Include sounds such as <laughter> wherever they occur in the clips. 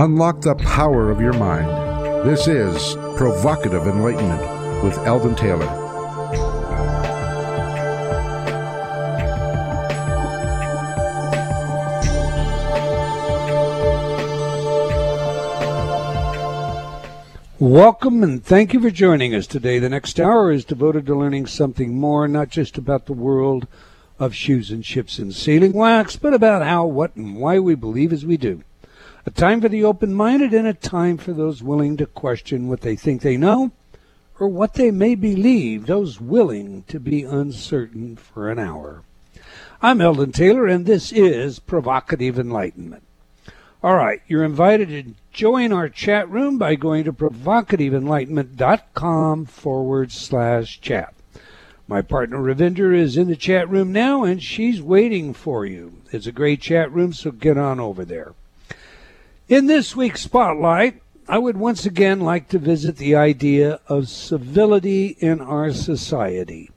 Unlock the power of your mind. This is Provocative Enlightenment with Eldon Taylor. Welcome and thank you for joining us today. The next hour is devoted to learning something more, not just about the world of shoes and ships and sealing wax, but about how, what, and why we believe as we do. A time for the open minded and a time for those willing to question what they think they know or what they may believe, those willing to be uncertain for an hour. I'm Eldon Taylor, and this is Provocative Enlightenment. All right, you're invited to join our chat room by going to provocativeenlightenment.com forward slash chat. My partner Ravinder is in the chat room now, and she's waiting for you. It's a great chat room, so get on over there. In this week's spotlight, I would once again like to visit the idea of civility in our society.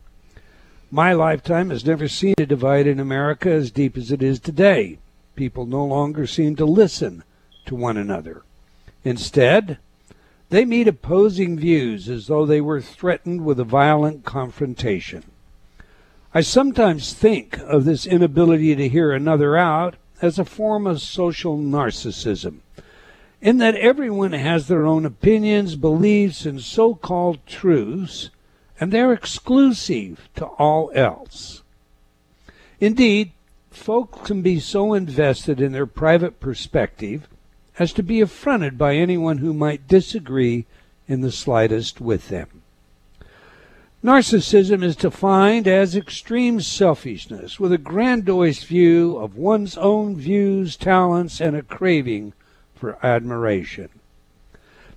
My lifetime has never seen a divide in America as deep as it is today. People no longer seem to listen to one another. Instead, they meet opposing views as though they were threatened with a violent confrontation. I sometimes think of this inability to hear another out as a form of social narcissism, in that everyone has their own opinions, beliefs, and so called truths, and they're exclusive to all else. Indeed, folks can be so invested in their private perspective as to be affronted by anyone who might disagree in the slightest with them. Narcissism is defined as extreme selfishness with a grandiose view of one's own views, talents, and a craving for admiration.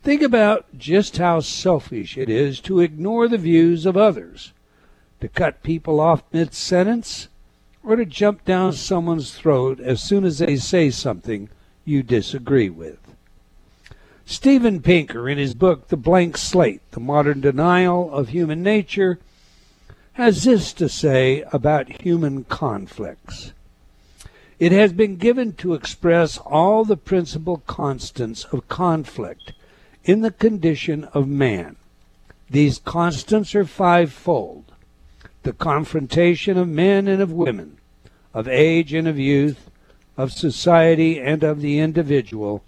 Think about just how selfish it is to ignore the views of others, to cut people off mid sentence, or to jump down someone's throat as soon as they say something you disagree with. Steven Pinker, in his book The Blank Slate The Modern Denial of Human Nature, has this to say about human conflicts. It has been given to express all the principal constants of conflict in the condition of man. These constants are fivefold the confrontation of men and of women, of age and of youth, of society and of the individual,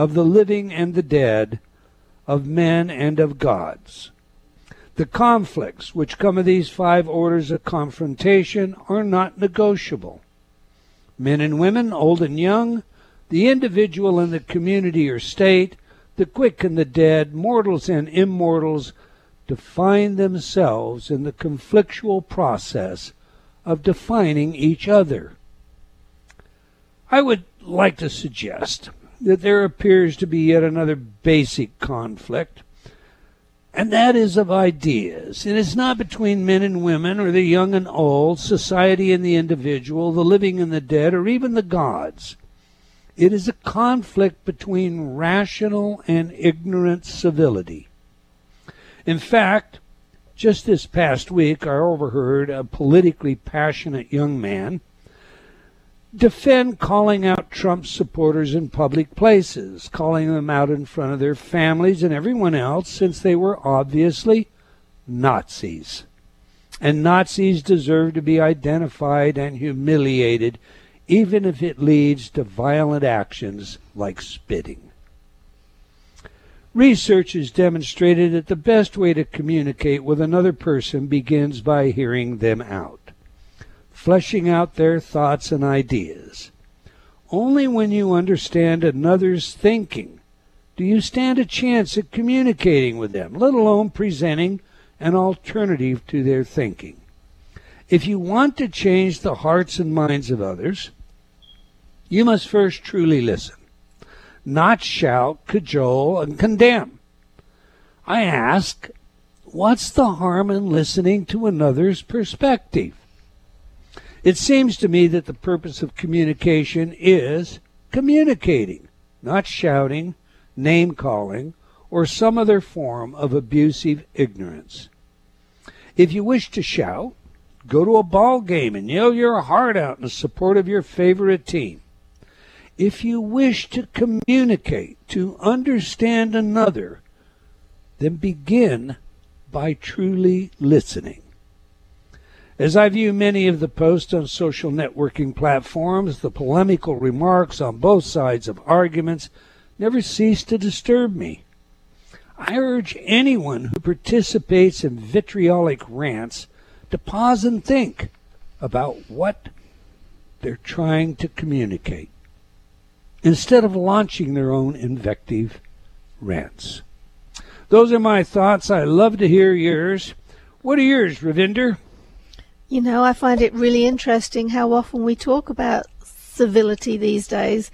of the living and the dead, of men and of gods. The conflicts which come of these five orders of confrontation are not negotiable. Men and women, old and young, the individual and the community or state, the quick and the dead, mortals and immortals, define themselves in the conflictual process of defining each other. I would like to suggest that there appears to be yet another basic conflict, and that is of ideas. And It is not between men and women, or the young and old, society and the individual, the living and the dead, or even the gods. It is a conflict between rational and ignorant civility. In fact, just this past week, I overheard a politically passionate young man defend calling out Trump supporters in public places, calling them out in front of their families and everyone else since they were obviously Nazis. And Nazis deserve to be identified and humiliated, even if it leads to violent actions like spitting. Research has demonstrated that the best way to communicate with another person begins by hearing them out fleshing out their thoughts and ideas. Only when you understand another's thinking do you stand a chance at communicating with them, let alone presenting an alternative to their thinking. If you want to change the hearts and minds of others, you must first truly listen, not shout, cajole, and condemn. I ask, what's the harm in listening to another's perspective? It seems to me that the purpose of communication is communicating, not shouting, name calling, or some other form of abusive ignorance. If you wish to shout, go to a ball game and yell your heart out in support of your favorite team. if you wish to communicate, to understand another, then begin by truly listening. As I view many of the posts on social networking platforms, the polemical remarks on both sides of arguments never cease to disturb me. I urge anyone who participates in vitriolic rants to pause and think about what they're trying to communicate instead of launching their own invective rants. Those are my thoughts. I love to hear yours. What are yours, Ravinder? You know, I find it really interesting how often we talk about civility these days.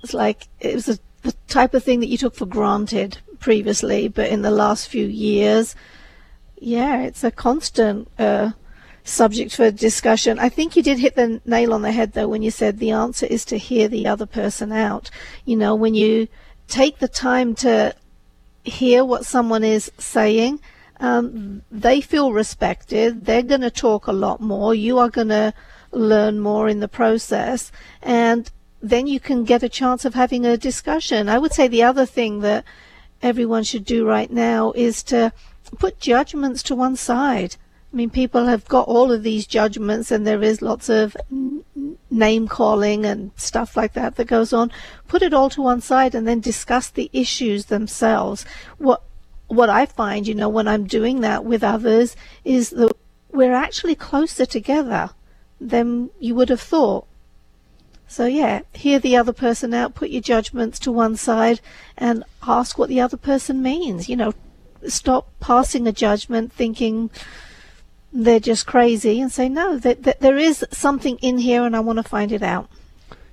It's like it was a, the type of thing that you took for granted previously, but in the last few years, yeah, it's a constant uh, subject for discussion. I think you did hit the nail on the head though when you said the answer is to hear the other person out. You know, when you take the time to hear what someone is saying, um, they feel respected. They're going to talk a lot more. You are going to learn more in the process. And then you can get a chance of having a discussion. I would say the other thing that everyone should do right now is to put judgments to one side. I mean, people have got all of these judgments, and there is lots of name calling and stuff like that that goes on. Put it all to one side and then discuss the issues themselves. What what I find, you know, when I'm doing that with others is that we're actually closer together than you would have thought. So yeah, hear the other person out, put your judgments to one side and ask what the other person means. You know, stop passing a judgment thinking they're just crazy and say, no, that, there is something in here and I want to find it out.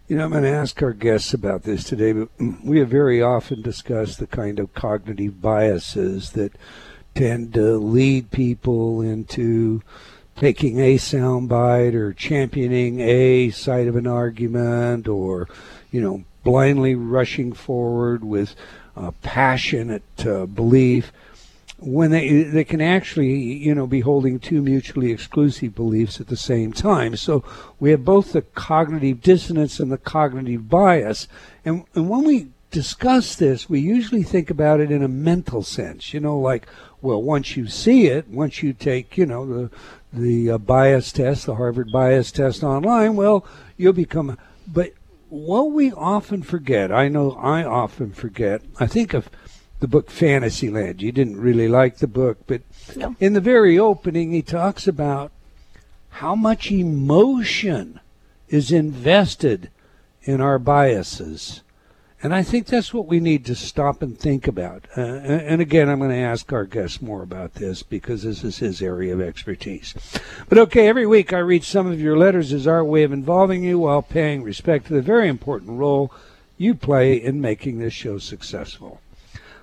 You know, I'm going to ask our guests about this today, but we have very often discussed the kind of cognitive biases that tend to lead people into taking a soundbite or championing a side of an argument or, you know, blindly rushing forward with uh, passionate uh, belief when they they can actually you know be holding two mutually exclusive beliefs at the same time. So we have both the cognitive dissonance and the cognitive bias. And and when we discuss this we usually think about it in a mental sense you know like well once you see it once you take you know the the uh, bias test the harvard bias test online well you'll become but what we often forget i know i often forget i think of the book Fantasyland. You didn't really like the book, but no. in the very opening, he talks about how much emotion is invested in our biases. And I think that's what we need to stop and think about. Uh, and again, I'm going to ask our guest more about this because this is his area of expertise. But okay, every week I read some of your letters as our way of involving you while paying respect to the very important role you play in making this show successful.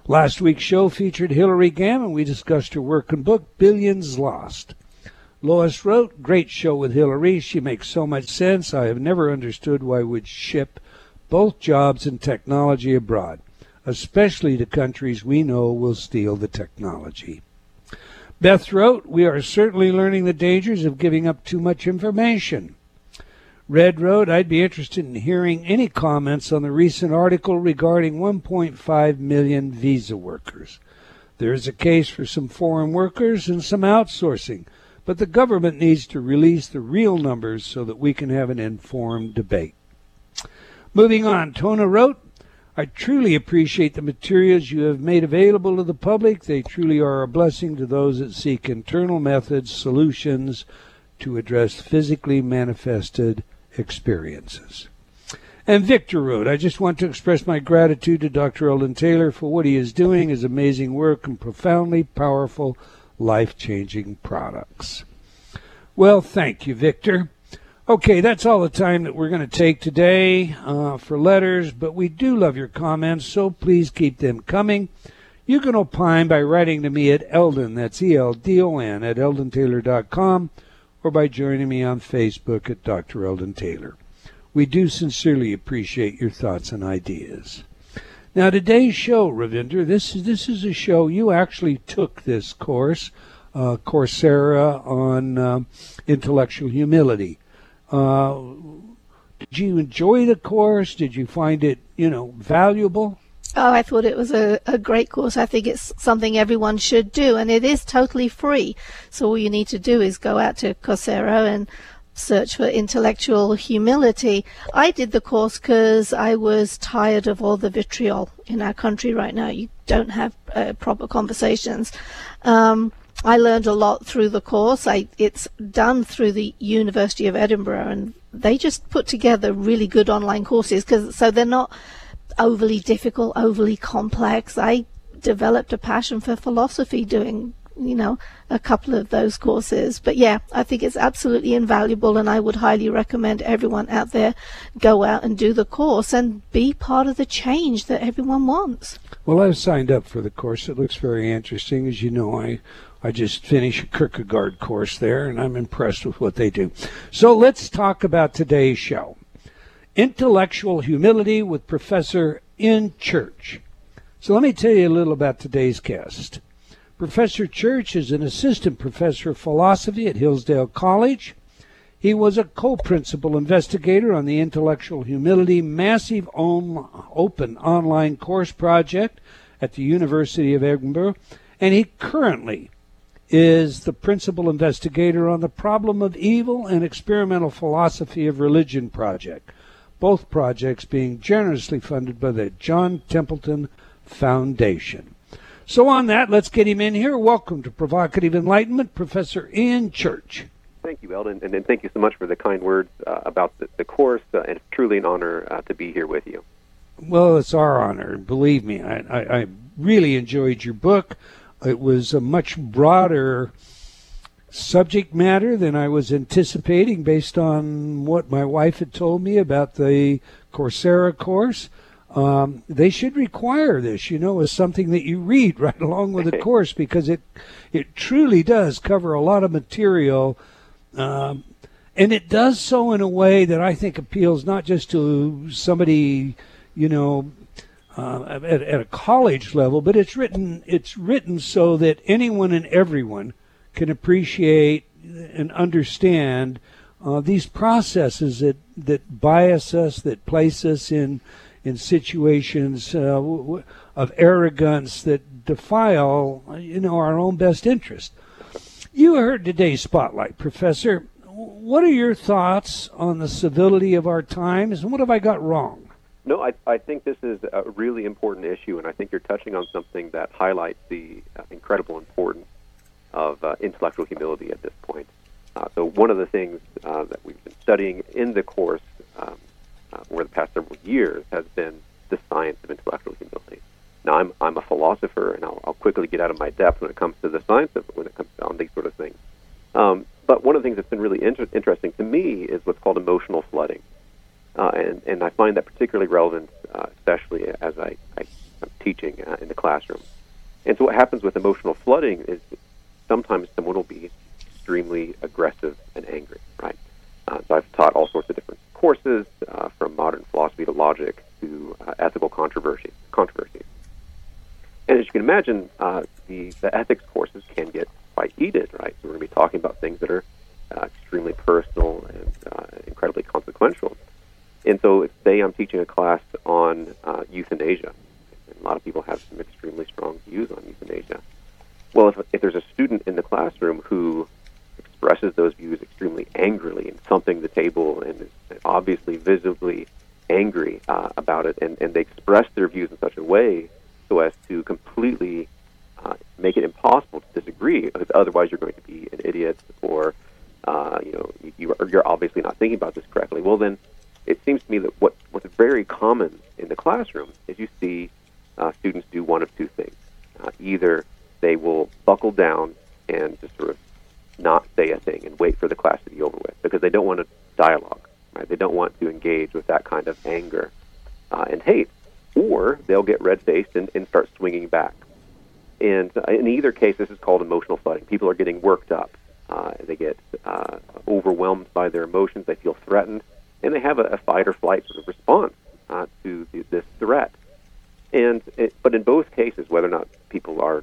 Last week's show featured Hilary Gammon. We discussed her work and book, Billions Lost. Lois wrote, Great show with Hillary. She makes so much sense. I have never understood why we'd ship both jobs and technology abroad, especially to countries we know will steal the technology. Beth wrote, We are certainly learning the dangers of giving up too much information. Red Road, I'd be interested in hearing any comments on the recent article regarding 1.5 million visa workers. There is a case for some foreign workers and some outsourcing, but the government needs to release the real numbers so that we can have an informed debate. Moving on, Tona wrote, I truly appreciate the materials you have made available to the public. They truly are a blessing to those that seek internal methods, solutions to address physically manifested experiences. And Victor wrote, I just want to express my gratitude to Dr. Eldon Taylor for what he is doing, his amazing work, and profoundly powerful, life changing products. Well, thank you, Victor. Okay, that's all the time that we're going to take today uh, for letters, but we do love your comments, so please keep them coming. You can opine by writing to me at Eldon, that's E L D O N, at eldontaylor.com or by joining me on Facebook at Dr. Eldon Taylor. We do sincerely appreciate your thoughts and ideas. Now, today's show, Ravinder, this is, this is a show you actually took this course, uh, Coursera on uh, intellectual humility. Uh, Did you enjoy the course? Did you find it, you know, valuable? Oh, I thought it was a, a great course. I think it's something everyone should do, and it is totally free. So all you need to do is go out to Coursera and search for intellectual humility. I did the course because I was tired of all the vitriol in our country right now. You don't have uh, proper conversations. Um, I learned a lot through the course. I, it's done through the University of Edinburgh, and they just put together really good online courses because so they're not overly difficult, overly complex. I developed a passion for philosophy doing, you know, a couple of those courses. But yeah, I think it's absolutely invaluable and I would highly recommend everyone out there go out and do the course and be part of the change that everyone wants. Well, I've signed up for the course. It looks very interesting. As you know, I I just finished a Kierkegaard course there, and I'm impressed with what they do. So let's talk about today's show. Intellectual Humility with Professor Ian Church. So let me tell you a little about today's guest. Professor Church is an assistant professor of philosophy at Hillsdale College. He was a co-principal investigator on the Intellectual Humility massive open online course project at the University of Edinburgh, and he currently is the principal investigator on the Problem of Evil and Experimental Philosophy of Religion project both projects being generously funded by the John Templeton Foundation. So, on that, let's get him in here. Welcome to Provocative Enlightenment, Professor Ian Church. Thank you, Eldon, and, and thank you so much for the kind words uh, about the, the course. Uh, and it's truly an honor uh, to be here with you. Well, it's our honor. Believe me, I, I, I really enjoyed your book. It was a much broader subject matter than I was anticipating based on what my wife had told me about the Coursera course. Um, they should require this, you know, as something that you read <laughs> right along with the <laughs> course because it it truly does cover a lot of material, um, and it does so in a way that I think appeals not just to somebody, you know, uh, at, at a college level, but it's written it's written so that anyone and everyone can appreciate and understand uh, these processes that, that bias us, that place us in in situations uh, of arrogance that defile, you know, our own best interest. You heard today's spotlight, Professor. What are your thoughts on the civility of our times, and what have I got wrong? No, I, I think this is a really important issue, and I think you're touching on something that highlights the uh, incredible importance of uh, intellectual humility at this point. Uh, so one of the things uh, that we've been studying in the course um, uh, over the past several years has been the science of intellectual humility. Now I'm I'm a philosopher, and I'll, I'll quickly get out of my depth when it comes to the science of when it comes on these sort of things. Um, but one of the things that's been really inter- interesting to me is what's called emotional flooding, uh, and and I find that particularly relevant, uh, especially as I, I am teaching in the classroom. And so what happens with emotional flooding is sometimes someone will be extremely aggressive and angry, right? Uh, so I've taught all sorts of different courses, uh, from modern philosophy to logic to uh, ethical controversy, controversies. And as you can imagine, uh, the, the ethics courses can get quite heated, right? So we're going to be talking about things that are uh, extremely personal and uh, incredibly consequential. And so, say I'm teaching a class on euthanasia, and a lot of people have some extremely strong views on euthanasia. Well, if, if there's a student in the classroom who expresses those views extremely angrily and thumping the table and is obviously visibly angry uh, about it, and, and they express their views in such a way so as to completely uh, make it impossible to disagree, because otherwise you're going to be an idiot or uh, you know you, you're obviously not thinking about this correctly. Well, then it seems to me that what what's very common in the classroom is you see uh, students do one of two things: uh, either they will buckle down and just sort of not say a thing and wait for the class to be over with because they don't want to dialogue. Right? They don't want to engage with that kind of anger uh, and hate. Or they'll get red faced and, and start swinging back. And uh, in either case, this is called emotional flooding. People are getting worked up. Uh, they get uh, overwhelmed by their emotions. They feel threatened, and they have a, a fight or flight sort of response uh, to the, this threat. And it, but in both cases, whether or not people are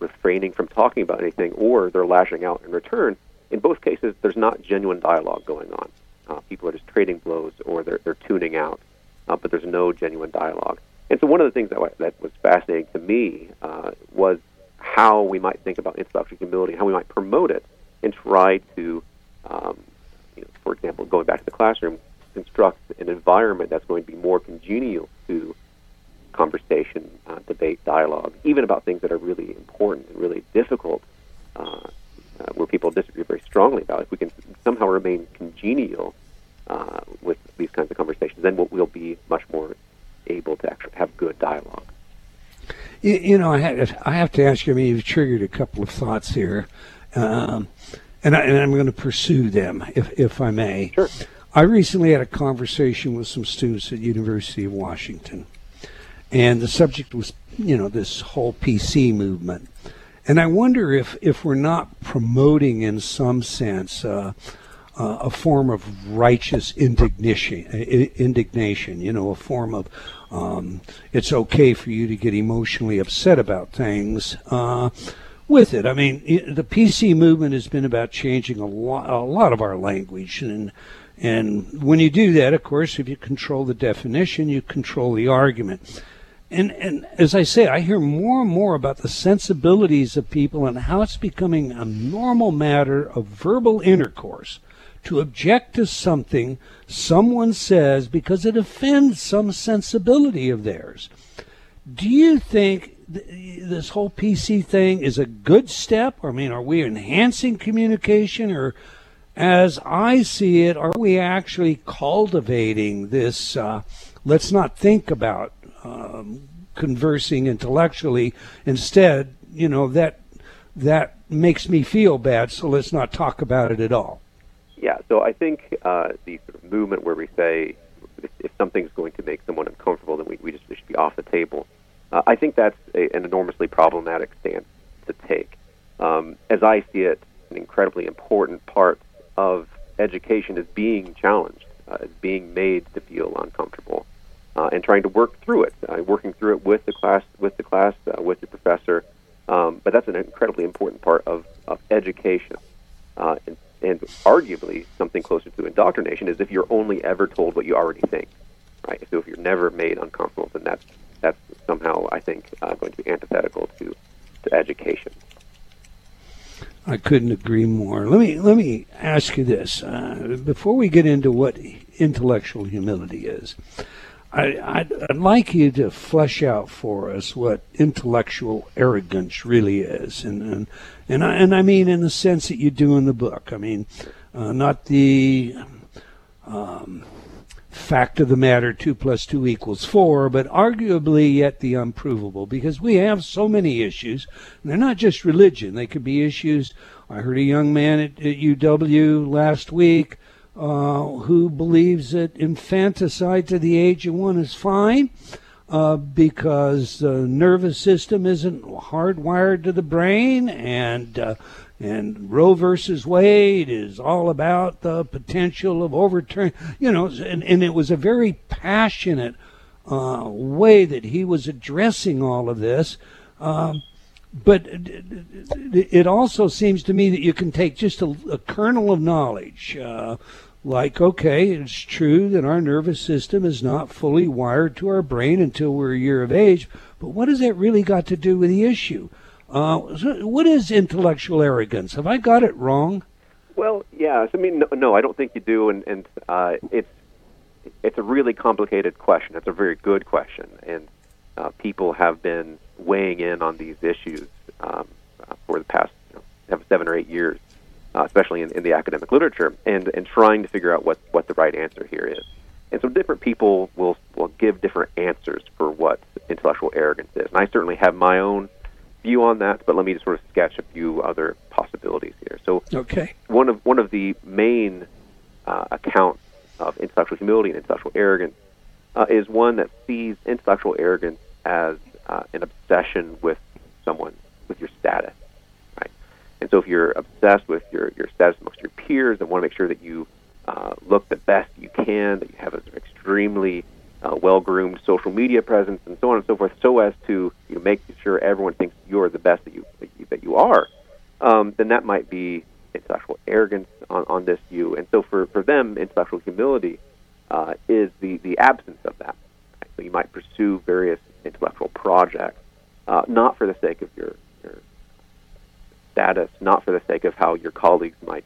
refraining from talking about anything or they're lashing out in return, in both cases, there's not genuine dialogue going on. Uh, people are just trading blows or they're, they're tuning out, uh, but there's no genuine dialogue. And so one of the things that, w- that was fascinating to me uh, was how we might think about intellectual humility, how we might promote it, and try to, um, you know, for example, going back to the classroom, construct an environment that's going to be more congenial to conversation, uh, debate, dialogue, even about things that are really important and really difficult, uh, uh, where people disagree very strongly about. If we can somehow remain congenial uh, with these kinds of conversations, then we'll, we'll be much more able to actually have good dialogue. You, you know, I have, I have to ask you. I mean, you've triggered a couple of thoughts here, um, and, I, and I'm going to pursue them if if I may. Sure. I recently had a conversation with some students at University of Washington, and the subject was, you know, this whole PC movement. And I wonder if, if we're not promoting, in some sense, uh, uh, a form of righteous indignation, indignation, you know, a form of um, it's okay for you to get emotionally upset about things uh, with it. I mean, the PC movement has been about changing a lot, a lot of our language, and and when you do that, of course, if you control the definition, you control the argument. And and as I say, I hear more and more about the sensibilities of people and how it's becoming a normal matter of verbal intercourse to object to something someone says because it offends some sensibility of theirs. Do you think th- this whole PC thing is a good step? I mean, are we enhancing communication or as I see it, are we actually cultivating this? Uh, let's not think about um, conversing intellectually. Instead, you know that that makes me feel bad. So let's not talk about it at all. Yeah, so I think uh, the sort of movement where we say if, if something's going to make someone uncomfortable, then we, we just should be off the table. Uh, I think that's a, an enormously problematic stance to take. Um, as I see it, an incredibly important part of education is being challenged, uh, is being made to feel uncomfortable, uh, and trying to work through it, uh, working through it with the class, with the class, uh, with the professor. Um, but that's an incredibly important part of, of education. Uh, and and arguably something closer to indoctrination is if you're only ever told what you already think, right? So if you're never made uncomfortable, then that's that's somehow I think uh, going to be antithetical to to education. I couldn't agree more. Let me let me ask you this uh, before we get into what intellectual humility is. I, I'd, I'd, like you to flesh out for us what intellectual arrogance really is, and and and I, and I mean in the sense that you do in the book. I mean, uh, not the um, fact of the matter two plus two equals four, but arguably yet the unprovable, because we have so many issues. They're not just religion; they could be issues. I heard a young man at, at UW last week uh, who believes that infanticide to the age of one is fine uh, because the nervous system isn't hardwired to the brain, and uh, and Roe versus Wade is all about the potential of overturning. You know, and, and it was a very passionate uh, way that he was addressing all of this. Um, but it also seems to me that you can take just a, a kernel of knowledge, uh, like, okay, it's true that our nervous system is not fully wired to our brain until we're a year of age, but what has that really got to do with the issue? Uh, what is intellectual arrogance? Have I got it wrong? Well, yeah. I mean, no, no, I don't think you do, and, and uh, it's it's a really complicated question. It's a very good question, and uh, people have been weighing in on these issues um, uh, for the past you know, seven or eight years uh, especially in, in the academic literature, and, and trying to figure out what, what the right answer here is. And so different people will, will give different answers for what intellectual arrogance is. And I certainly have my own view on that, but let me just sort of sketch a few other possibilities here. So okay. one of one of the main uh, accounts of intellectual humility and intellectual arrogance uh, is one that sees intellectual arrogance as uh, an obsession with someone, with your status. And so if you're obsessed with your, your status amongst your peers and want to make sure that you uh, look the best you can, that you have an extremely uh, well-groomed social media presence, and so on and so forth, so as to you know, make sure everyone thinks you're the best that you that you, that you are, um, then that might be intellectual arrogance. on, on this view. And so for, for them, intellectual humility uh, is the, the absence of that. So you might pursue various intellectual projects, uh, not for the sake of your status, not for the sake of how your colleagues might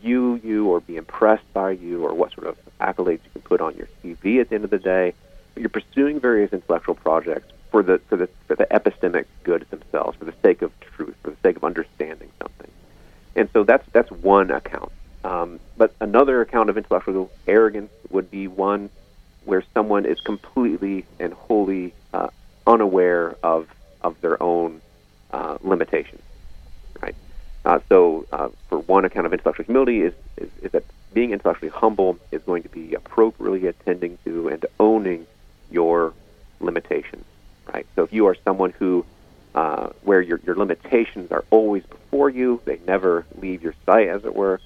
view you or be impressed by you or what sort of accolades you can put on your CV at the end of the day. You're pursuing various intellectual projects for the, for the, for the epistemic good themselves, for the sake of truth, for the sake of understanding something. And so that's, that's one account. Um, but another account of intellectual arrogance would be one where someone is completely and wholly uh, unaware of, of their own uh, limitations. Uh, so, uh, for one account of intellectual humility is, is, is that being intellectually humble is going to be appropriately attending to and owning your limitations. Right. So, if you are someone who uh, where your, your limitations are always before you, they never leave your sight, as it were,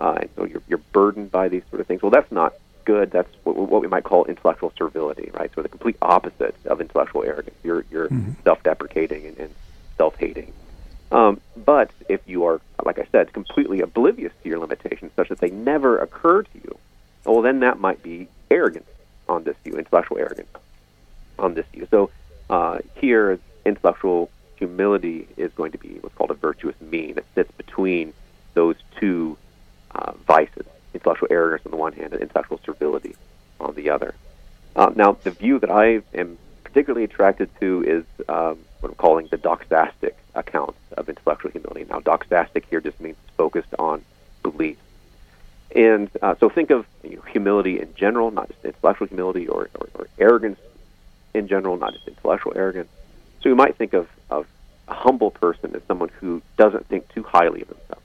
uh, and so you're, you're burdened by these sort of things. Well, that's not good. That's what, what we might call intellectual servility, right? So the complete opposite of intellectual arrogance. You're, you're mm-hmm. self-deprecating and, and self-hating. Um, but if you are, like I said, completely oblivious to your limitations, such that they never occur to you, well, then that might be arrogance on this view, intellectual arrogance on this view. So uh, here, intellectual humility is going to be what's called a virtuous mean. It sits between those two uh, vices, intellectual arrogance on the one hand and intellectual servility on the other. Uh, now, the view that I am particularly attracted to is um, what I'm calling the doxastic account of intellectual humility. Now, doxastic here just means focused on belief. And uh, so think of you know, humility in general, not just intellectual humility, or, or, or, arrogance in general, not just intellectual arrogance. So you might think of, of a humble person as someone who doesn't think too highly of himself.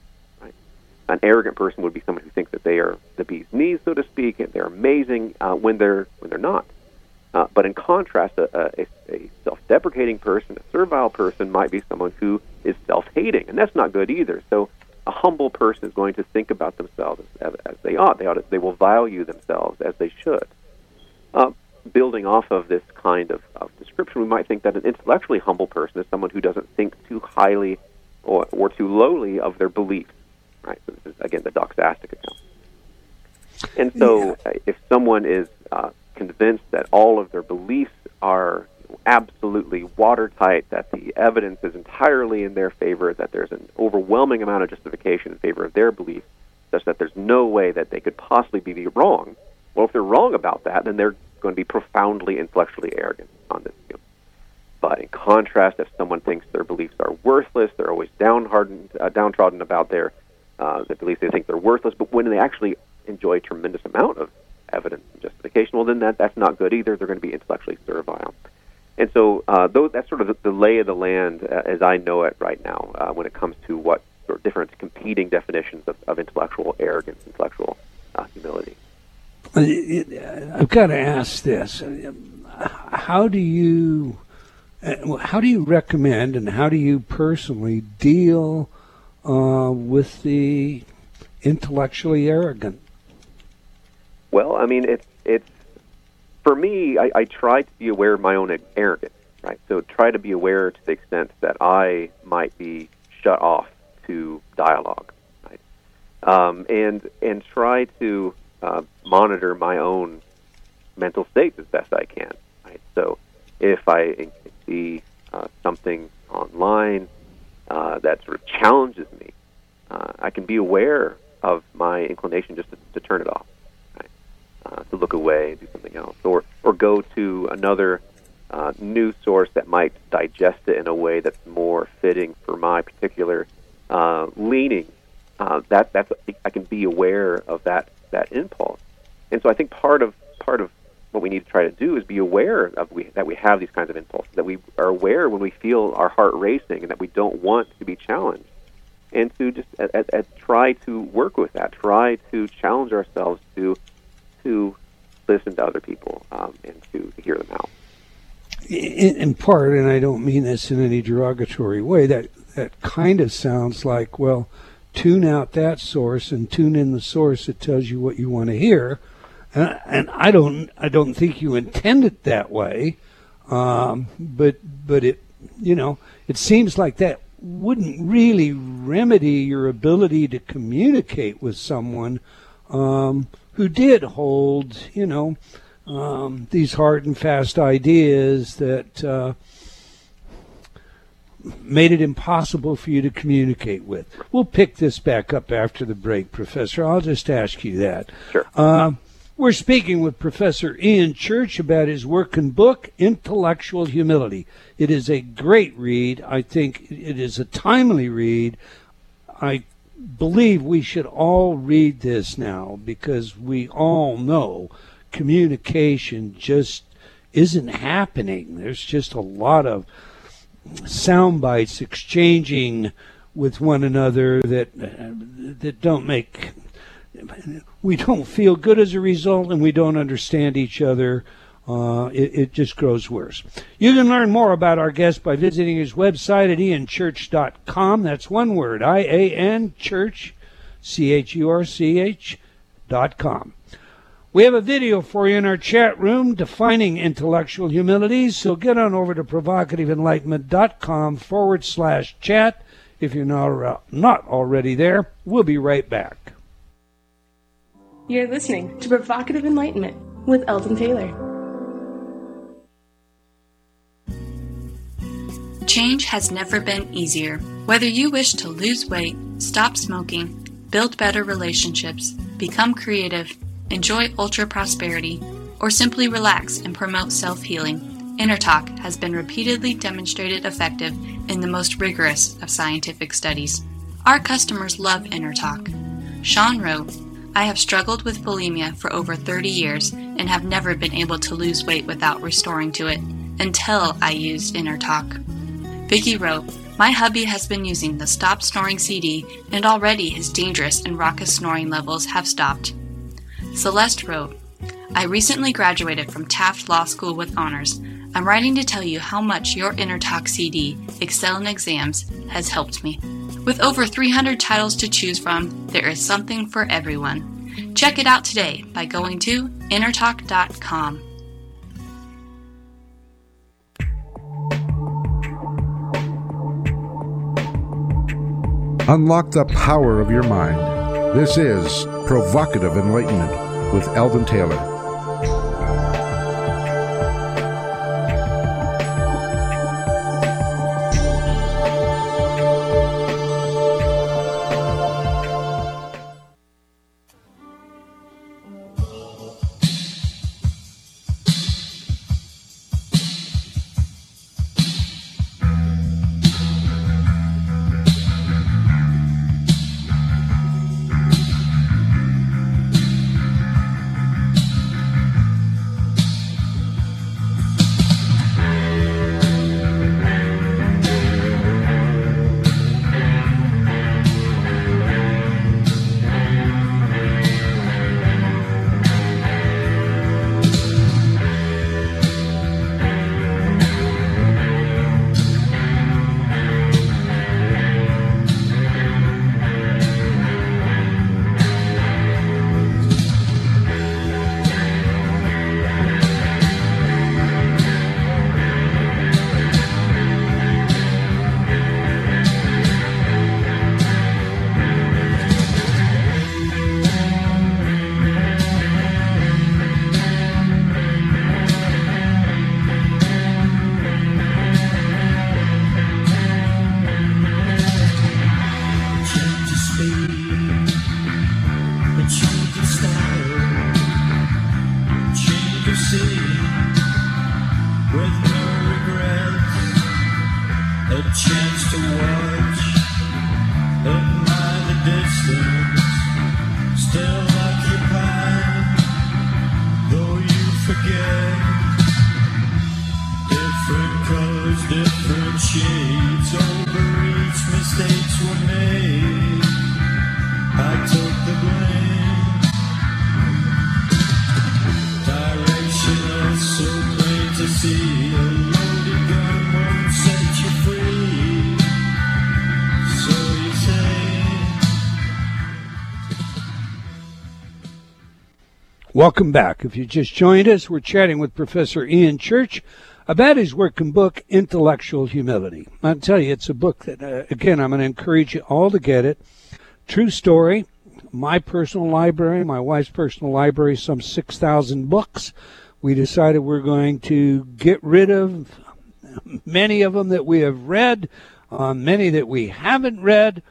An arrogant person would be someone who thinks that they are the bee's knees, so to speak, and they're amazing uh, when they're when they're not. Uh, but in contrast, a, a, a self-deprecating person, a servile person, might be someone who is self-hating, and that's not good either. So, a humble person is going to think about themselves as, as they ought. They ought to, they will value themselves as they should. Uh, building off of this kind of, of description, we might think that an intellectually humble person is someone who doesn't think too highly or, or too lowly of their beliefs right? So this is again the doxastic account. And so, yeah. If someone is uh, convinced that all of their beliefs are absolutely watertight, that the evidence is entirely in their favor, that there's an overwhelming amount of justification in favor of their belief, such that there's no way that they could possibly be wrong. Well, if they're wrong about that, then they're going to be profoundly intellectually arrogant on this view. But in contrast, if someone thinks their beliefs are worthless, they're always uh, downtrodden about their uh, that believe they think they're worthless, but when they actually enjoy a tremendous amount of evidence justification, well, then that, that's not good either. They're going to be intellectually servile. And so uh, those, that's sort of the, the lay of the land uh, as I know it right now uh, when it comes to what sort of different competing definitions of, of intellectual arrogance, intellectual uh, humility. I've got to ask this: How do you, uh, how do you recommend, and how do you personally deal uh, with the intellectually arrogant? Well, I mean, it's it's for me. I, I try to be aware of my own arrogance, right? So try to be aware to the extent that I might be shut off to dialogue, right? Um, and and try to uh, monitor my own mental state as best I can, right? So if I see uh, something online uh, that sort of challenges me, uh, I can be aware of my inclination just to, to turn it off? Uh, to look away and do something else, or or go to another uh, news source that might digest it in a way that's more fitting for my particular uh, leaning. Uh, that that's I can be aware of that that impulse, and so I think part of part of what we need to try to do is be aware of we, that we have these kinds of impulses, that we are aware when we feel our heart racing, and that we don't want to be challenged, and to just at, at try to work with that, try to challenge ourselves to to listen to other people um, and to, hear them out. In, in part, and I don't mean this in any derogatory way, that that kind of sounds like well, tune out that source and tune in the source that tells you what you want to hear and, and I don't I don't think you intend it that way, um, but but it you know it seems like that wouldn't really remedy your ability to communicate with someone um, who did hold, you know, um, these hard and fast ideas that uh, made it impossible for you to communicate with. We'll pick this back up after the break, Professor. I'll just ask you that. Sure. Uh, we're speaking with Professor Ian Church about his work and book, Intellectual Humility. It is a great read. I think it is a timely read. I believe we should all read this now because we all know communication just isn't happening. There's just a lot of sound bites exchanging with one another that that don't make we don't feel good as a result and we don't understand each other. Uh, it, it, just grows worse. You can learn more about our guest by visiting his website at ianchurch.com. That's one word, I A N Church, C H U R C H dot com. We have a video for you in our chat room defining intellectual humility, so get on over to provocativeenlightenment.com forward slash chat if you're not, not already there. We'll be right back. You're listening to Provocative Enlightenment with Eldon Taylor. Change has never been easier. Whether you wish to lose weight, stop smoking, build better relationships, become creative, enjoy ultra prosperity, or simply relax and promote self healing, InnerTalk has been repeatedly demonstrated effective in the most rigorous of scientific studies. Our customers love InnerTalk. Sean wrote, I have struggled with bulimia for over 30 years and have never been able to lose weight without restoring to it until I used InnerTalk. Vicky wrote, My hubby has been using the Stop Snoring CD and already his dangerous and raucous snoring levels have stopped. Celeste wrote, I recently graduated from Taft Law School with honors. I'm writing to tell you how much your InnerTalk CD, Excel in Exams, has helped me. With over 300 titles to choose from, there is something for everyone. Check it out today by going to innertalk.com. Unlock the power of your mind. This is Provocative Enlightenment with Eldon Taylor. Welcome back. If you just joined us, we're chatting with Professor Ian Church about his work book, Intellectual Humility. I'll tell you, it's a book that, uh, again, I'm going to encourage you all to get it. True story. My personal library, my wife's personal library, some 6,000 books. We decided we're going to get rid of many of them that we have read, uh, many that we haven't read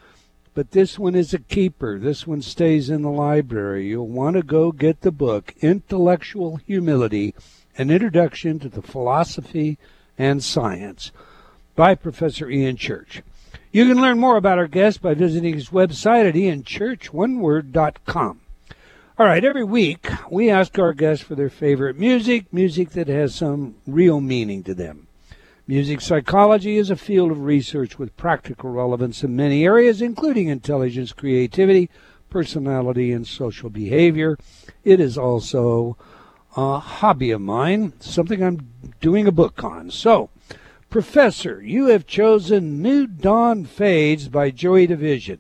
but this one is a keeper. This one stays in the library. You'll want to go get the book, Intellectual Humility An Introduction to the Philosophy and Science by Professor Ian Church. You can learn more about our guest by visiting his website at ianchurchoneword.com. All right, every week we ask our guests for their favorite music, music that has some real meaning to them. Music psychology is a field of research with practical relevance in many areas, including intelligence, creativity, personality, and social behavior. It is also a hobby of mine, something I'm doing a book on. So, Professor, you have chosen New Dawn Fades by Joy Division.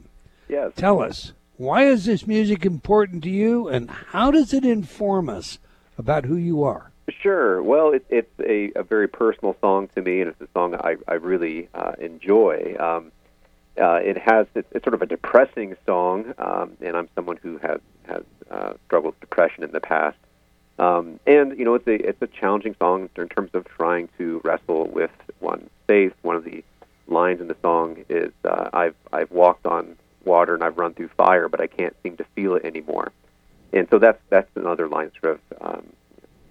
Yes. Tell us, why is this music important to you, and how does it inform us about who you are? Sure. Well, it, it's a, a very personal song to me, and it's a song I, I really uh, enjoy. Um, uh, it has it's, it's sort of a depressing song, um, and I'm someone who has has uh, struggled with depression in the past. Um, and you know, it's a it's a challenging song in terms of trying to wrestle with one's faith. One of the lines in the song is, uh, "I've I've walked on water and I've run through fire, but I can't seem to feel it anymore." And so that's that's another line sort of um,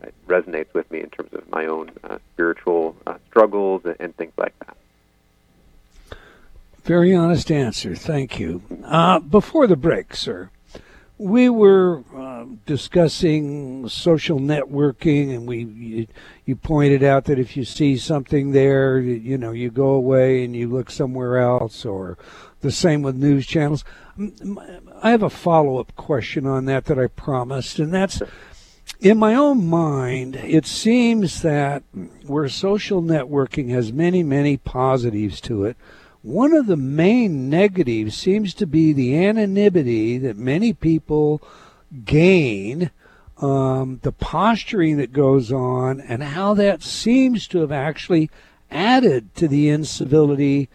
it resonates with me in terms of my own uh, spiritual uh, struggles and, and, things like that. Very honest answer. Thank you. Uh, before the break, sir, we were uh, discussing social networking, and we you, you, pointed out that if you see something there, you, you know, you go away and you look somewhere else, or the same with news channels. I have a follow up question on that that I promised, and that's in my own mind, it seems that where social networking has many, many positives to it, one of the main negatives seems to be the anonymity that many people gain, um, the posturing that goes on, and how that seems to have actually added to the incivility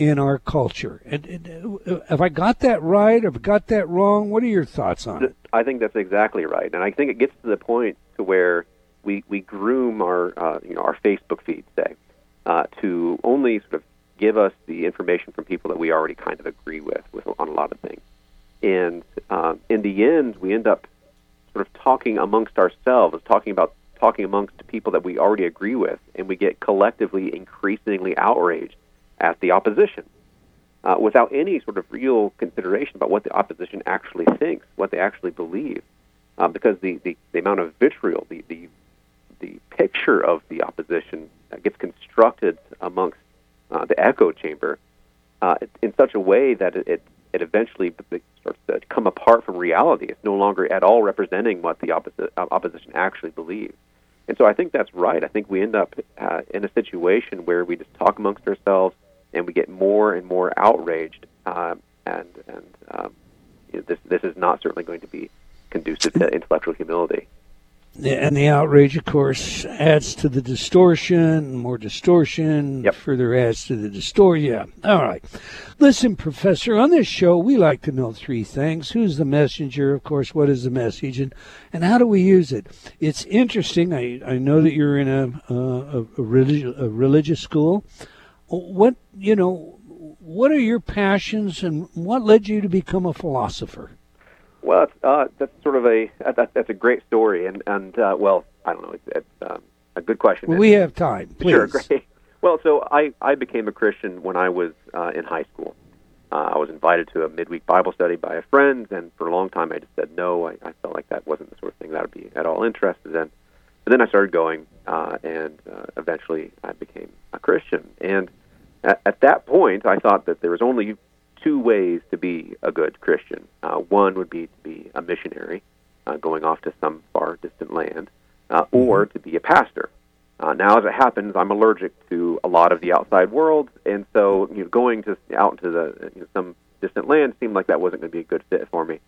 in our culture. And, and, uh, have I got that right? Have I got that wrong? What are your thoughts on it? I think that's exactly right, and I think it gets to the point to where we we groom our uh, you know our Facebook feed, say, uh, to only sort of give us the information from people that we already kind of agree with, with on a lot of things, and um, in the end, we end up sort of talking amongst ourselves, talking about talking amongst people that we already agree with, and we get collectively increasingly outraged at the opposition uh, without any sort of real consideration about what the opposition actually thinks, what they actually believe. Uh, because the, the, the amount of vitriol, the, the, the picture of the opposition gets constructed amongst uh, the echo chamber uh, in such a way that it, it, it eventually starts to come apart from reality. It's no longer at all representing what the uh, opposition actually believes. And so I think that's right. I think we end up uh, in a situation where we just talk amongst ourselves, and we get more and more outraged. Um, and and um, you know, this this is not certainly going to be conducive to intellectual humility. And the outrage, of course, adds to the distortion. More distortion yep. further adds to the distortion. Yeah. All right. Listen, Professor, on this show, we like to know three things. Who's the messenger? Of course, what is the message? And, and how do we use it? It's interesting. I, I know that you're in a, a, a, religious, a religious school what you know what are your passions and what led you to become a philosopher well uh, that's sort of a that, that's a great story and and uh, well i don't know it's, it's um, a good question we have time <laughs> please. sure great well so i i became a christian when i was uh, in high school uh, I was invited to a midweek Bible study by a friend, and for a long time I just said no. I, I felt like that wasn't the sort of thing that I would be at all interested in. But then I started going, uh, and uh, eventually I became a Christian. And at, at that point, I thought that there was only two ways to be a good Christian. Uh, one would be to be a missionary, uh, going off to some far distant land, uh, mm-hmm. or to be a pastor. Uh, now, as it happens, I'm allergic to a lot of the outside world, and so you know, going to out into the you know, some distant land seemed like that wasn't going to be a good fit for me.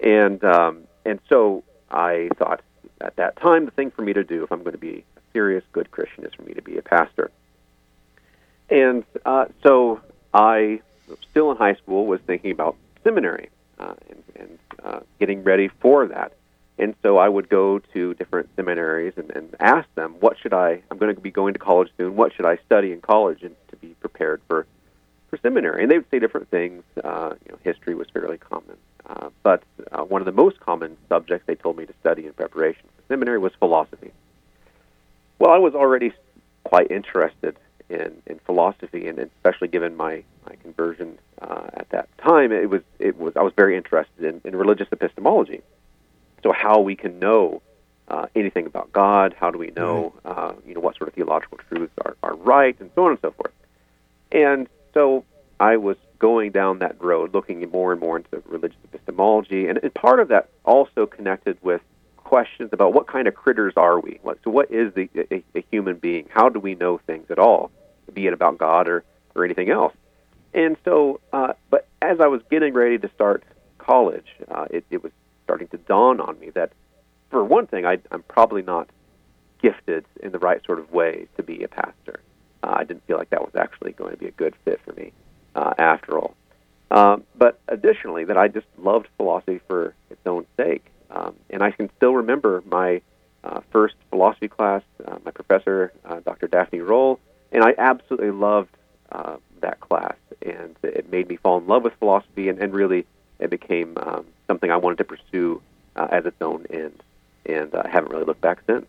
And um, and so I thought at that time the thing for me to do if I'm going to be a serious, good Christian is for me to be a pastor. And uh, so I, still in high school, was thinking about seminary uh, and, and uh, getting ready for that. And so I would go to different seminaries and, and ask them, what should I, I'm going to be going to college soon, what should I study in college and to be prepared for, for seminary? And they would say different things. Uh, you know, history was fairly common. Uh, but uh, one of the most common subjects they told me to study in preparation for seminary was philosophy. Well, I was already quite interested in, in philosophy, and especially given my, my conversion uh, at that time, it was it was I was very interested in, in religious epistemology. So how we can know uh, anything about God, how do we know uh, you know what sort of theological truths are, are right, and so on and so forth. And so I was going down that road, looking more and more into religious epistemology, and, and part of that also connected with questions about what kind of critters are we? What, so, what is the, a, a human being? How do we know things at all, be it about God or, or anything else? And so, uh, but as I was getting ready to start college, uh, it, it was starting to dawn on me that, for one thing, I, I'm probably not gifted in the right sort of way to be a pastor. Uh, I didn't feel like that was actually going to be a good fit for me, uh, after all. Um, but additionally, that I just loved philosophy for its own sake. Um, and I can still remember my uh, first philosophy class, uh, my professor, uh, Dr. Daphne Roll, and I absolutely loved uh, that class. And it made me fall in love with philosophy, and, and really it became um, something I wanted to pursue uh, as its own end. And I haven't really looked back since.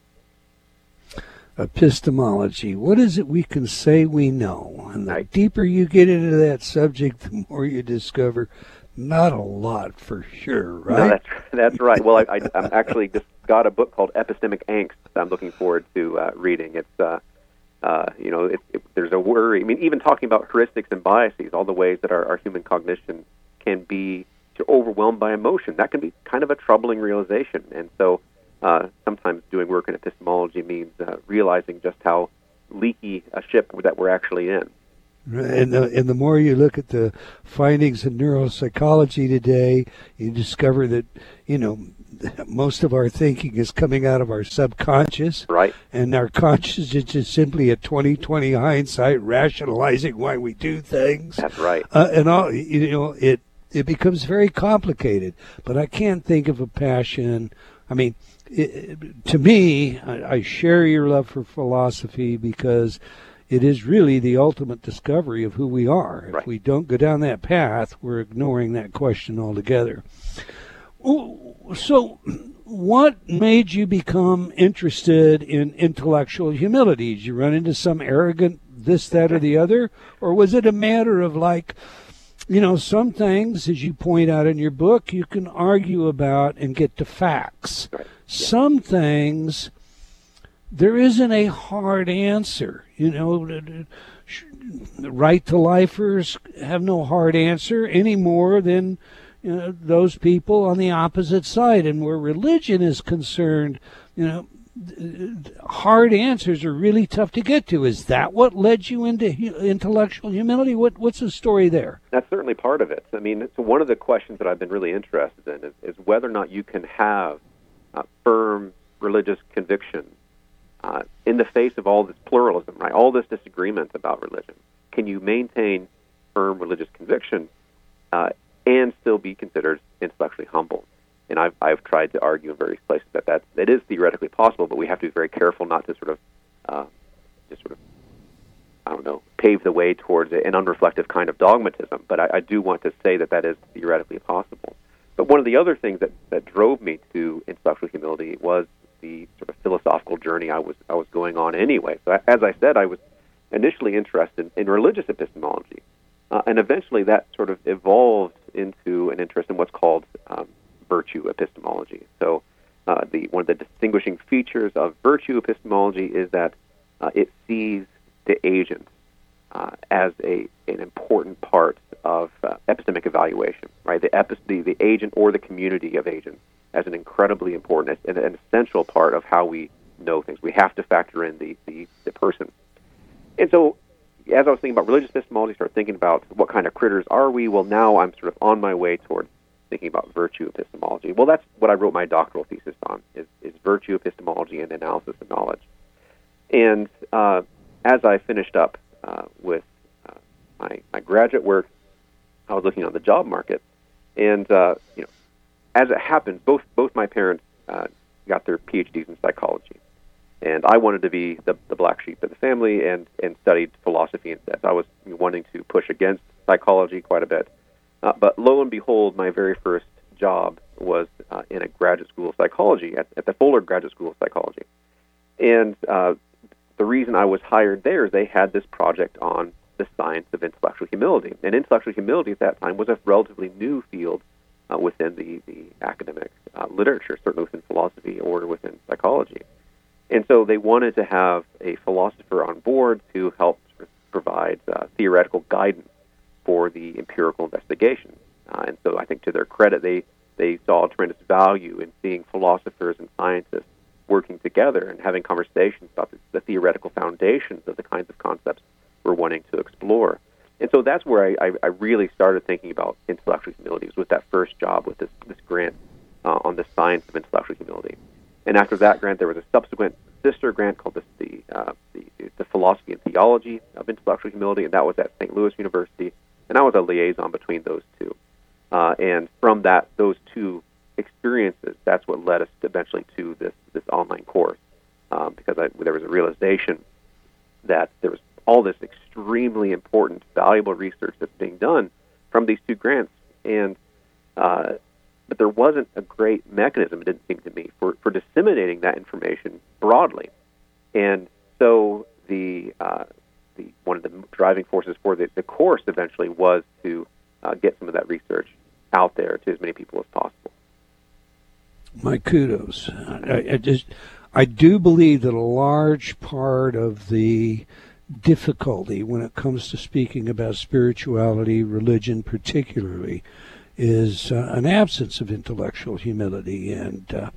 Epistemology. What is it we can say we know? And the Right. deeper you get into that subject, the more you discover not a lot for sure, No, right? that's that's right. Well, I, I, I'm actually just got a book called Epistemic Angst. I'm looking forward to uh, reading. It's uh, uh, you know, it, it, there's a worry. I mean, even talking about heuristics and biases, all the ways that our, our human cognition can be overwhelmed by emotion. That can be kind of a troubling realization. And so, uh, sometimes doing work in epistemology means uh, realizing just how leaky a ship that we're actually in. And the, and the more you look at the findings in neuropsychology today, you discover that, you know, most of our thinking is coming out of our subconscious, Right? and our conscious is just simply a 2020 hindsight rationalizing why we do things. That's right. Uh, and all, you know, it, it becomes very complicated, but I can't think of a passion. I mean, it, to me, I, I share your love for philosophy because it is really the ultimate discovery of who we are. If Right. we don't go down that path, we're ignoring that question altogether. So, what made you become interested in intellectual humility? Did you run into some arrogant this, that, or the other? Or was it a matter of like, you know, some things, as you point out in your book, you can argue about and get to facts. Right. Some things, there isn't a hard answer. You know, the- the- sh- the right to lifers have no hard answer any more than you know, those people on the opposite side. And where religion is concerned, you know, hard answers are really tough to get to. Is that what led you into intellectual humility? What what's the story there? That's certainly part of it. I mean, it's one of the questions that I've been really interested in is, is whether or not you can have uh, firm religious conviction uh, in the face of all this pluralism, right? All this disagreement about religion. Can you maintain firm religious conviction uh, and still be considered intellectually humble? And I've, I've tried to argue in various places that that, that is theoretically possible, but we have to be very careful not to sort of uh, just sort of I don't know, pave the way towards an unreflective kind of dogmatism. But I, I do want to say that that is theoretically possible. But one of the other things that, that drove me to intellectual humility was the sort of philosophical journey I was I was going on anyway. So as I said, I was initially interested in religious epistemology, uh, and eventually that sort of evolved into an interest in what's called um, virtue epistemology. So uh, the one of the distinguishing features of virtue epistemology is that uh, it sees the agent uh, as a an important part of uh, epistemic evaluation, right? The, epi- the the agent or the community of agents as an incredibly important and an essential part of how we know things. We have to factor in the the, the person, and so as I was thinking about religious epistemology, I started thinking about what kind of critters are we. Well, now I'm sort of on my way toward thinking about virtue epistemology. Well, that's what I wrote my doctoral thesis on: is, is virtue epistemology and analysis of knowledge. And uh, as I finished up uh, with uh, my my graduate work, I was looking on the job market, and uh, you know, as it happens, both both my parents uh, got their PhDs in psychology, and I wanted to be the, the black sheep of the family and and studied philosophy instead. I was wanting to push against psychology quite a bit, uh, but lo and behold, my very first job was uh, in a graduate school of psychology at, at the Fuller Graduate School of Psychology, and uh, the reason I was hired there is they had this project on the science of intellectual humility, and intellectual humility at that time was a relatively new field uh, within the, the academic uh, literature, certainly within philosophy or within psychology. And so they wanted to have a philosopher on board to help provide uh, theoretical guidance for the empirical investigation. Uh, and so I think to their credit, they, they saw tremendous value in seeing philosophers and scientists working together and having conversations about the, the theoretical foundations of the kinds of concepts we're wanting to explore. And so that's where I, I, I really started thinking about intellectual humility was with that first job with this, this grant uh, on the science of intellectual humility. And after that grant, there was a subsequent sister grant called this, the, uh, the, the philosophy and theology of intellectual humility, and that was at St. Louis University. And I was a liaison between those two. Uh, and from that, those two experiences, that's what led us eventually to this this online course, um, because I, there was a realization that there was all this extremely important, valuable research that's being done from these two grants, and uh, but there wasn't a great mechanism, it didn't seem to me, for, for disseminating that information broadly, and so the uh, the one of the driving forces for the, the course eventually was to uh, get some of that research out there to as many people as possible. My kudos. I, I just I do believe that a large part of the difficulty when it comes to speaking about spirituality, religion particularly, is uh, an absence of intellectual humility, and uh,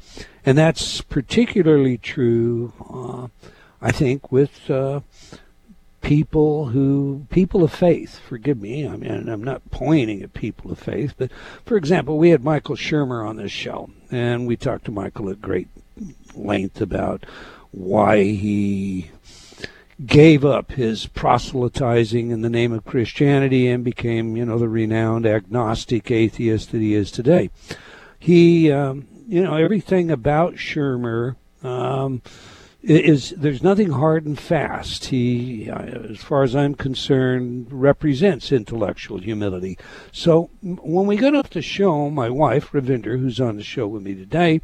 and that's particularly true, uh, I think, with uh, people who people of faith. Forgive me, I mean I'm not pointing at people of faith, but for example, we had Michael Shermer on this show, and we talked to Michael at great length about why he gave up his proselytizing in the name of Christianity and became, you know, the renowned agnostic atheist that he is today. He, um, you know, everything about Shermer um, is there's nothing hard and fast. He, uh, as far as I'm concerned, represents intellectual humility. So when we got up to show, my wife Ravinder, who's on the show with me today,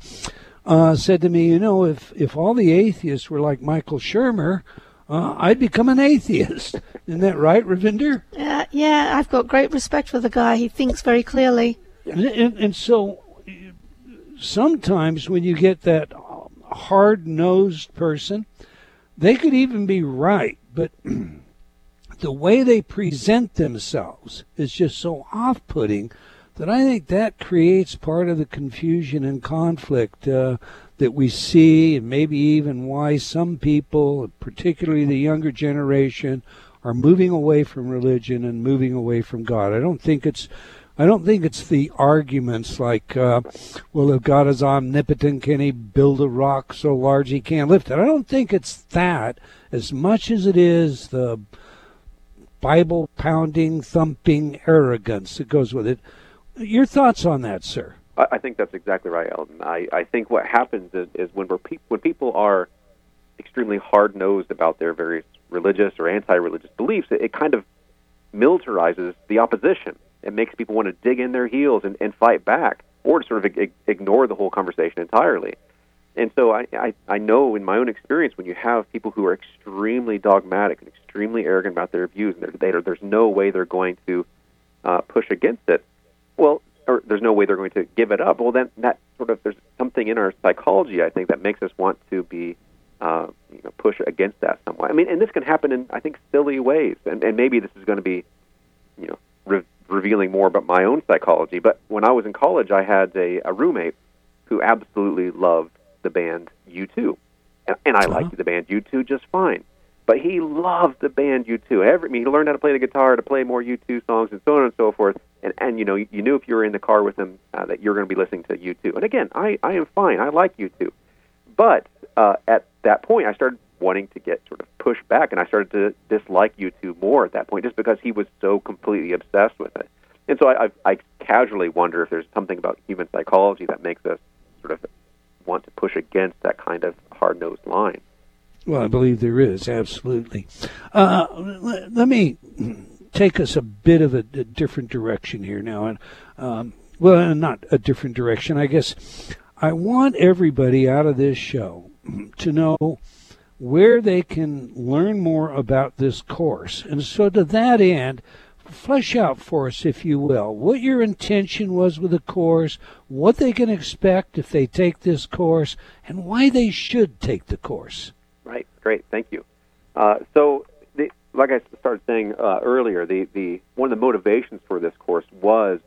uh, said to me, you know, if if all the atheists were like Michael Shermer, uh, I'd become an atheist. <laughs> Isn't that right, Ravinder? Uh, yeah, I've got great respect for the guy. He thinks very clearly. And, and, and so sometimes when you get that hard nosed person, they could even be right, but <clears throat> the way they present themselves is just so off putting that I think that creates part of the confusion and conflict uh, that we see, and maybe even why some people, particularly the younger generation, are moving away from religion and moving away from God. I don't think it's I don't think it's the arguments like, uh, well, if God is omnipotent, can he build a rock so large he can't lift it? I don't think it's that as much as it is the Bible pounding, thumping arrogance that goes with it. Your thoughts on that, sir? I think that's exactly right, Eldon. I, I think what happens is, is when we're pe- when people are extremely hard nosed about their various religious or anti religious beliefs, it, it, kind of militarizes the opposition. It makes people want to dig in their heels and, and fight back, or to sort of ig- ignore the whole conversation entirely. And so I, I, I know in my own experience when you have people who are extremely dogmatic and extremely arrogant about their views, and they there's no way they're going to uh, push against it. Well, or there's no way they're going to give it up. Well, then that sort of there's something in our psychology, I think, that makes us want to be, uh, you know, push against that somewhat. I mean, and this can happen in I think silly ways, and and maybe this is going to be, you know, re- revealing more about my own psychology. But when I was in college, I had a, a roommate who absolutely loved the band U2, and, and I uh-huh. liked the band U2 just fine. But he loved the band U2. Every, I mean, he learned how to play the guitar, to play more U2 songs, and so on and so forth. And and you know, you, you knew if you were in the car with him uh, that you're going to be listening to U2. And again, I I am fine. I like U2, but uh, at that point, I started wanting to get sort of pushed back, and I started to dislike U2 more at that point, just because he was so completely obsessed with it. And so I, I, I casually wonder if there's something about human psychology that makes us sort of want to push against that kind of hard nosed line. Well, I believe there is absolutely. Uh, let, let, me take us a bit of a, a different direction here now, and um, well, not a different direction. I guess I want everybody out of this show to know where they can learn more about this course, and so to that end. Flesh out for us, if you will, what your intention was with the course, what they can expect if they take this course, and why they should take the course. Great. Thank you. Uh, so, the, like I started saying uh, earlier, the, the one of the motivations for this course was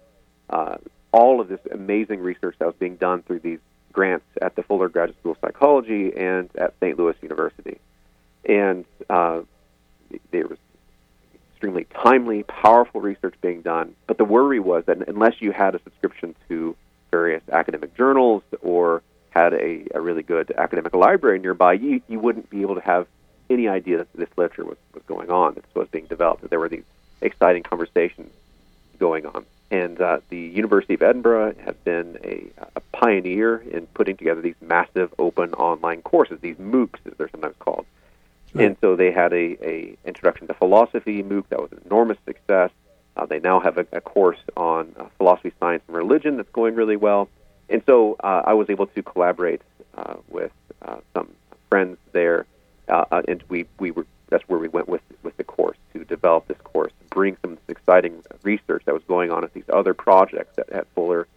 uh, all of this amazing research that was being done through these grants at the Fuller Graduate School of Psychology and at St. Louis University, and uh, there was extremely timely, powerful research being done. But the worry was that unless you had a subscription to various academic journals or had a, a really good academic library nearby, you, you wouldn't be able to have any idea that this literature was, was going on, that this was being developed, that there were these exciting conversations going on. And uh, the University of Edinburgh has been a, a pioneer in putting together these massive open online courses, these MOOCs, as they're sometimes called. Right. And so they had a, a introduction to philosophy MOOC that was an enormous success. Uh, they now have a, a course on uh, philosophy, science, and religion that's going really well. And so uh, I was able to collaborate uh, with uh, some friends there, uh, uh, and we, we were that's where we went with with the course to develop this course, to bring some exciting research that was going on at these other projects at, at Fuller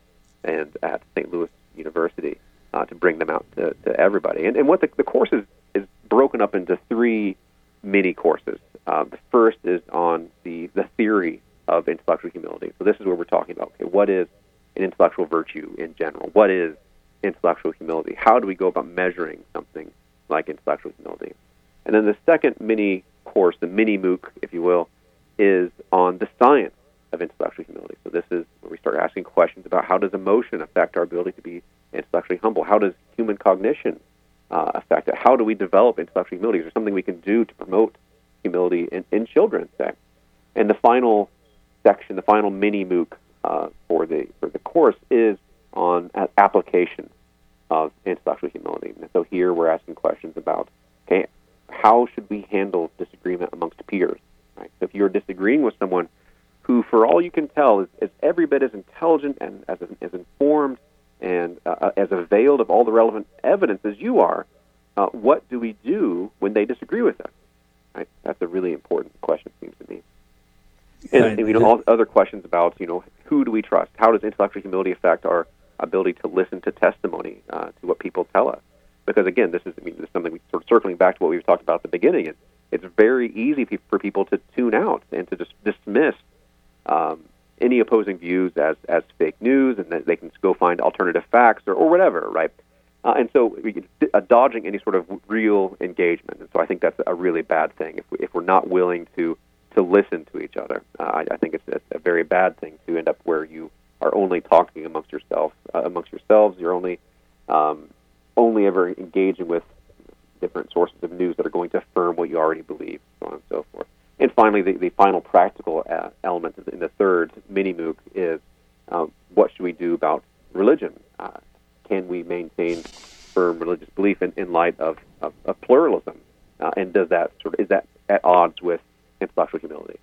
and at St. Louis University uh, to bring them out to, to everybody. And, and what the, the course is, is broken up into three mini courses. The first is on the, the theory of intellectual humility. So this is where we're talking about okay, what is an intellectual virtue in general. What is intellectual humility? How do we go about measuring something like intellectual humility? And then the second mini course, the mini MOOC, if you will, is on the science of intellectual humility. So this is where we start asking questions about how does emotion affect our ability to be intellectually humble? How does human cognition uh, affect it? How do we develop intellectual humility? Is there something we can do to promote humility in, in children, say? And the final section, the final mini MOOC uh, for the for the course is on application of intellectual humility. And so here we're asking questions about okay, how should we handle disagreement amongst peers? Right? So if you're disagreeing with someone who, for all you can tell, is, is every bit as intelligent and as, as informed and uh, uh, as availed of all the relevant evidence as you are, uh, what do we do when they disagree with us? Right? That's a really important question, it seems to me. And, and you know, all other questions about you know who do we trust? How does intellectual humility affect our ability to listen to testimony, uh, to what people tell us? Because again, this is I mean, this is something we sort of circling back to what we've talked about at the beginning. Is it's very easy for people to tune out and to just dismiss um, any opposing views as as fake news, and that they can go find alternative facts or, or whatever, right? Uh, and so we, uh, dodging any sort of real engagement. And so I think that's a really bad thing if, we, if we're not willing to to listen to each other. Uh, I, I think it's a, a very bad thing to end up where you are only talking amongst yourself uh, amongst yourselves. You're only um, only ever engaging with different sources of news that are going to affirm what you already believe, so on and so forth. And finally, the, the final practical uh, element in the third mini MOOC is uh, what should we do about religion? Uh, can we maintain firm religious belief in, in light of, of, of pluralism? Uh, and does that sort of is that at odds with intellectual humility.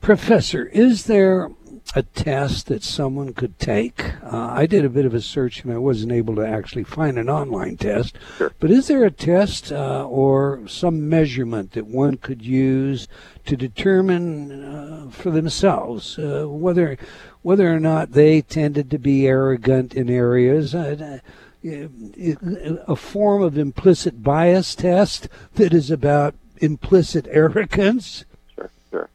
Professor, is there a test that someone could take? Uh, I did a bit of a search and I wasn't able to actually find an online test. Sure. But is there a test uh, or some measurement that one could use to determine uh, for themselves uh, whether whether or not they tended to be arrogant in areas? Uh, a form of implicit bias test that is about implicit arrogance. Sure, sure.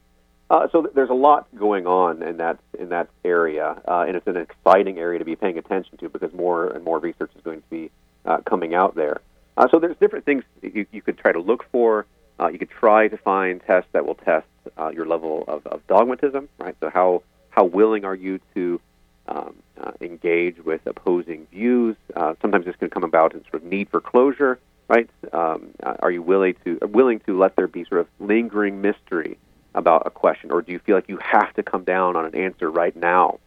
Uh, so th- there's a lot going on in that in that area, uh, and it's an exciting area to be paying attention to because more and more research is going to be uh, coming out there. Uh, so there's different things you, you could try to look for. Uh, you could try to find tests that will test uh, your level of, of, dogmatism, right? So how how willing are you to um, engage with opposing views? Sometimes this can come about in sort of need for closure, right? Um, uh, are you willing to willing to let there be sort of lingering mystery about a question, or do you feel like you have to come down on an answer right now?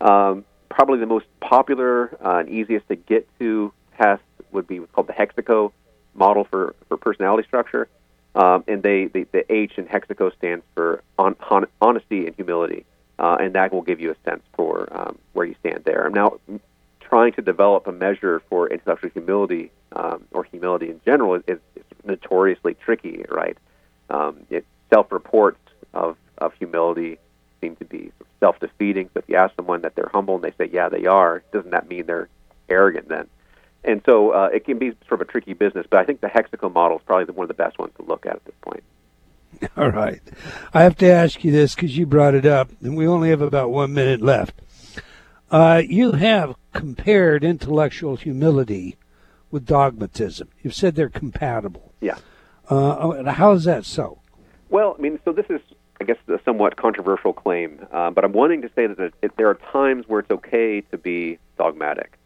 Um, probably the most popular uh, and easiest to get to test would be called the Hexaco model for, for personality structure. Um, and they, they, the H in Hexaco stands for on, on, honesty and humility. Uh, and that will give you a sense for um, where you stand there. Now trying to develop a measure for intellectual humility um, or humility in general is, is notoriously tricky, right? Um, it, self-reports of, of humility seem to be self-defeating. So if you ask someone that they're humble and they say, "Yeah, they are," doesn't that mean they're arrogant then? And so uh, it can be sort of a tricky business. But I think the hexaco model is probably one of the best ones to look at at this point. <laughs> All right, I have to ask you this because you brought it up, and we only have about one minute left. Uh, you have compared intellectual humility with dogmatism. You've said they're compatible. Yeah. Uh, how is that so? Well, I mean, so this is I guess, a somewhat controversial claim, uh, but I'm wanting to say that it, there are times where it's okay to be dogmatic.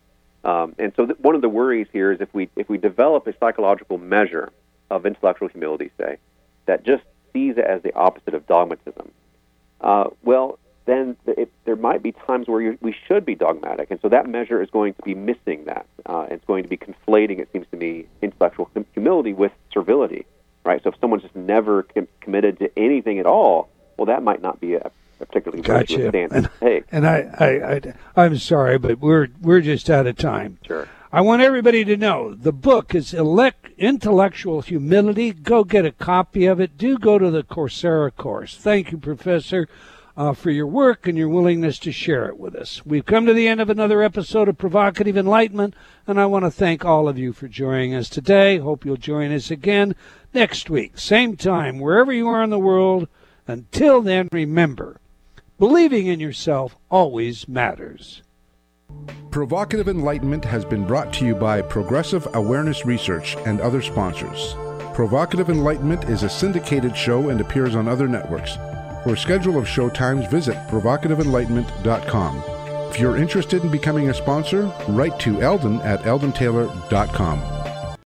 Um, and so, th- one of the worries here is if we if we develop a psychological measure of intellectual humility, say, that just sees it as the opposite of dogmatism, uh, well, then it, there might be times where we should be dogmatic, and so that measure is going to be missing that. Uh, it's going to be conflating, it seems to me, intellectual humility with servility right? So if someone's just never com- committed to anything at all, well, that might not be a, a particularly gotcha. virtuous stance and, to take. And I, I, I, I'm sorry, but we're we're just out of time. Sure. I want everybody to know the book is Elect Intellectual Humility. Go get a copy of it. Do go to the Coursera course. Thank you, Professor uh, for your work and your willingness to share it with us. We've come to the end of another episode of Provocative Enlightenment, and I want to thank all of you for joining us today. Hope you'll join us again next week, same time, wherever you are in the world. Until then, remember, believing in yourself always matters. Provocative Enlightenment has been brought to you by Progressive Awareness Research and other sponsors. Provocative Enlightenment is a syndicated show and appears on other networks. For a schedule of show times, visit provocativeenlightenment.com. If you're interested in becoming a sponsor, write to Eldon at eldontaylor.com.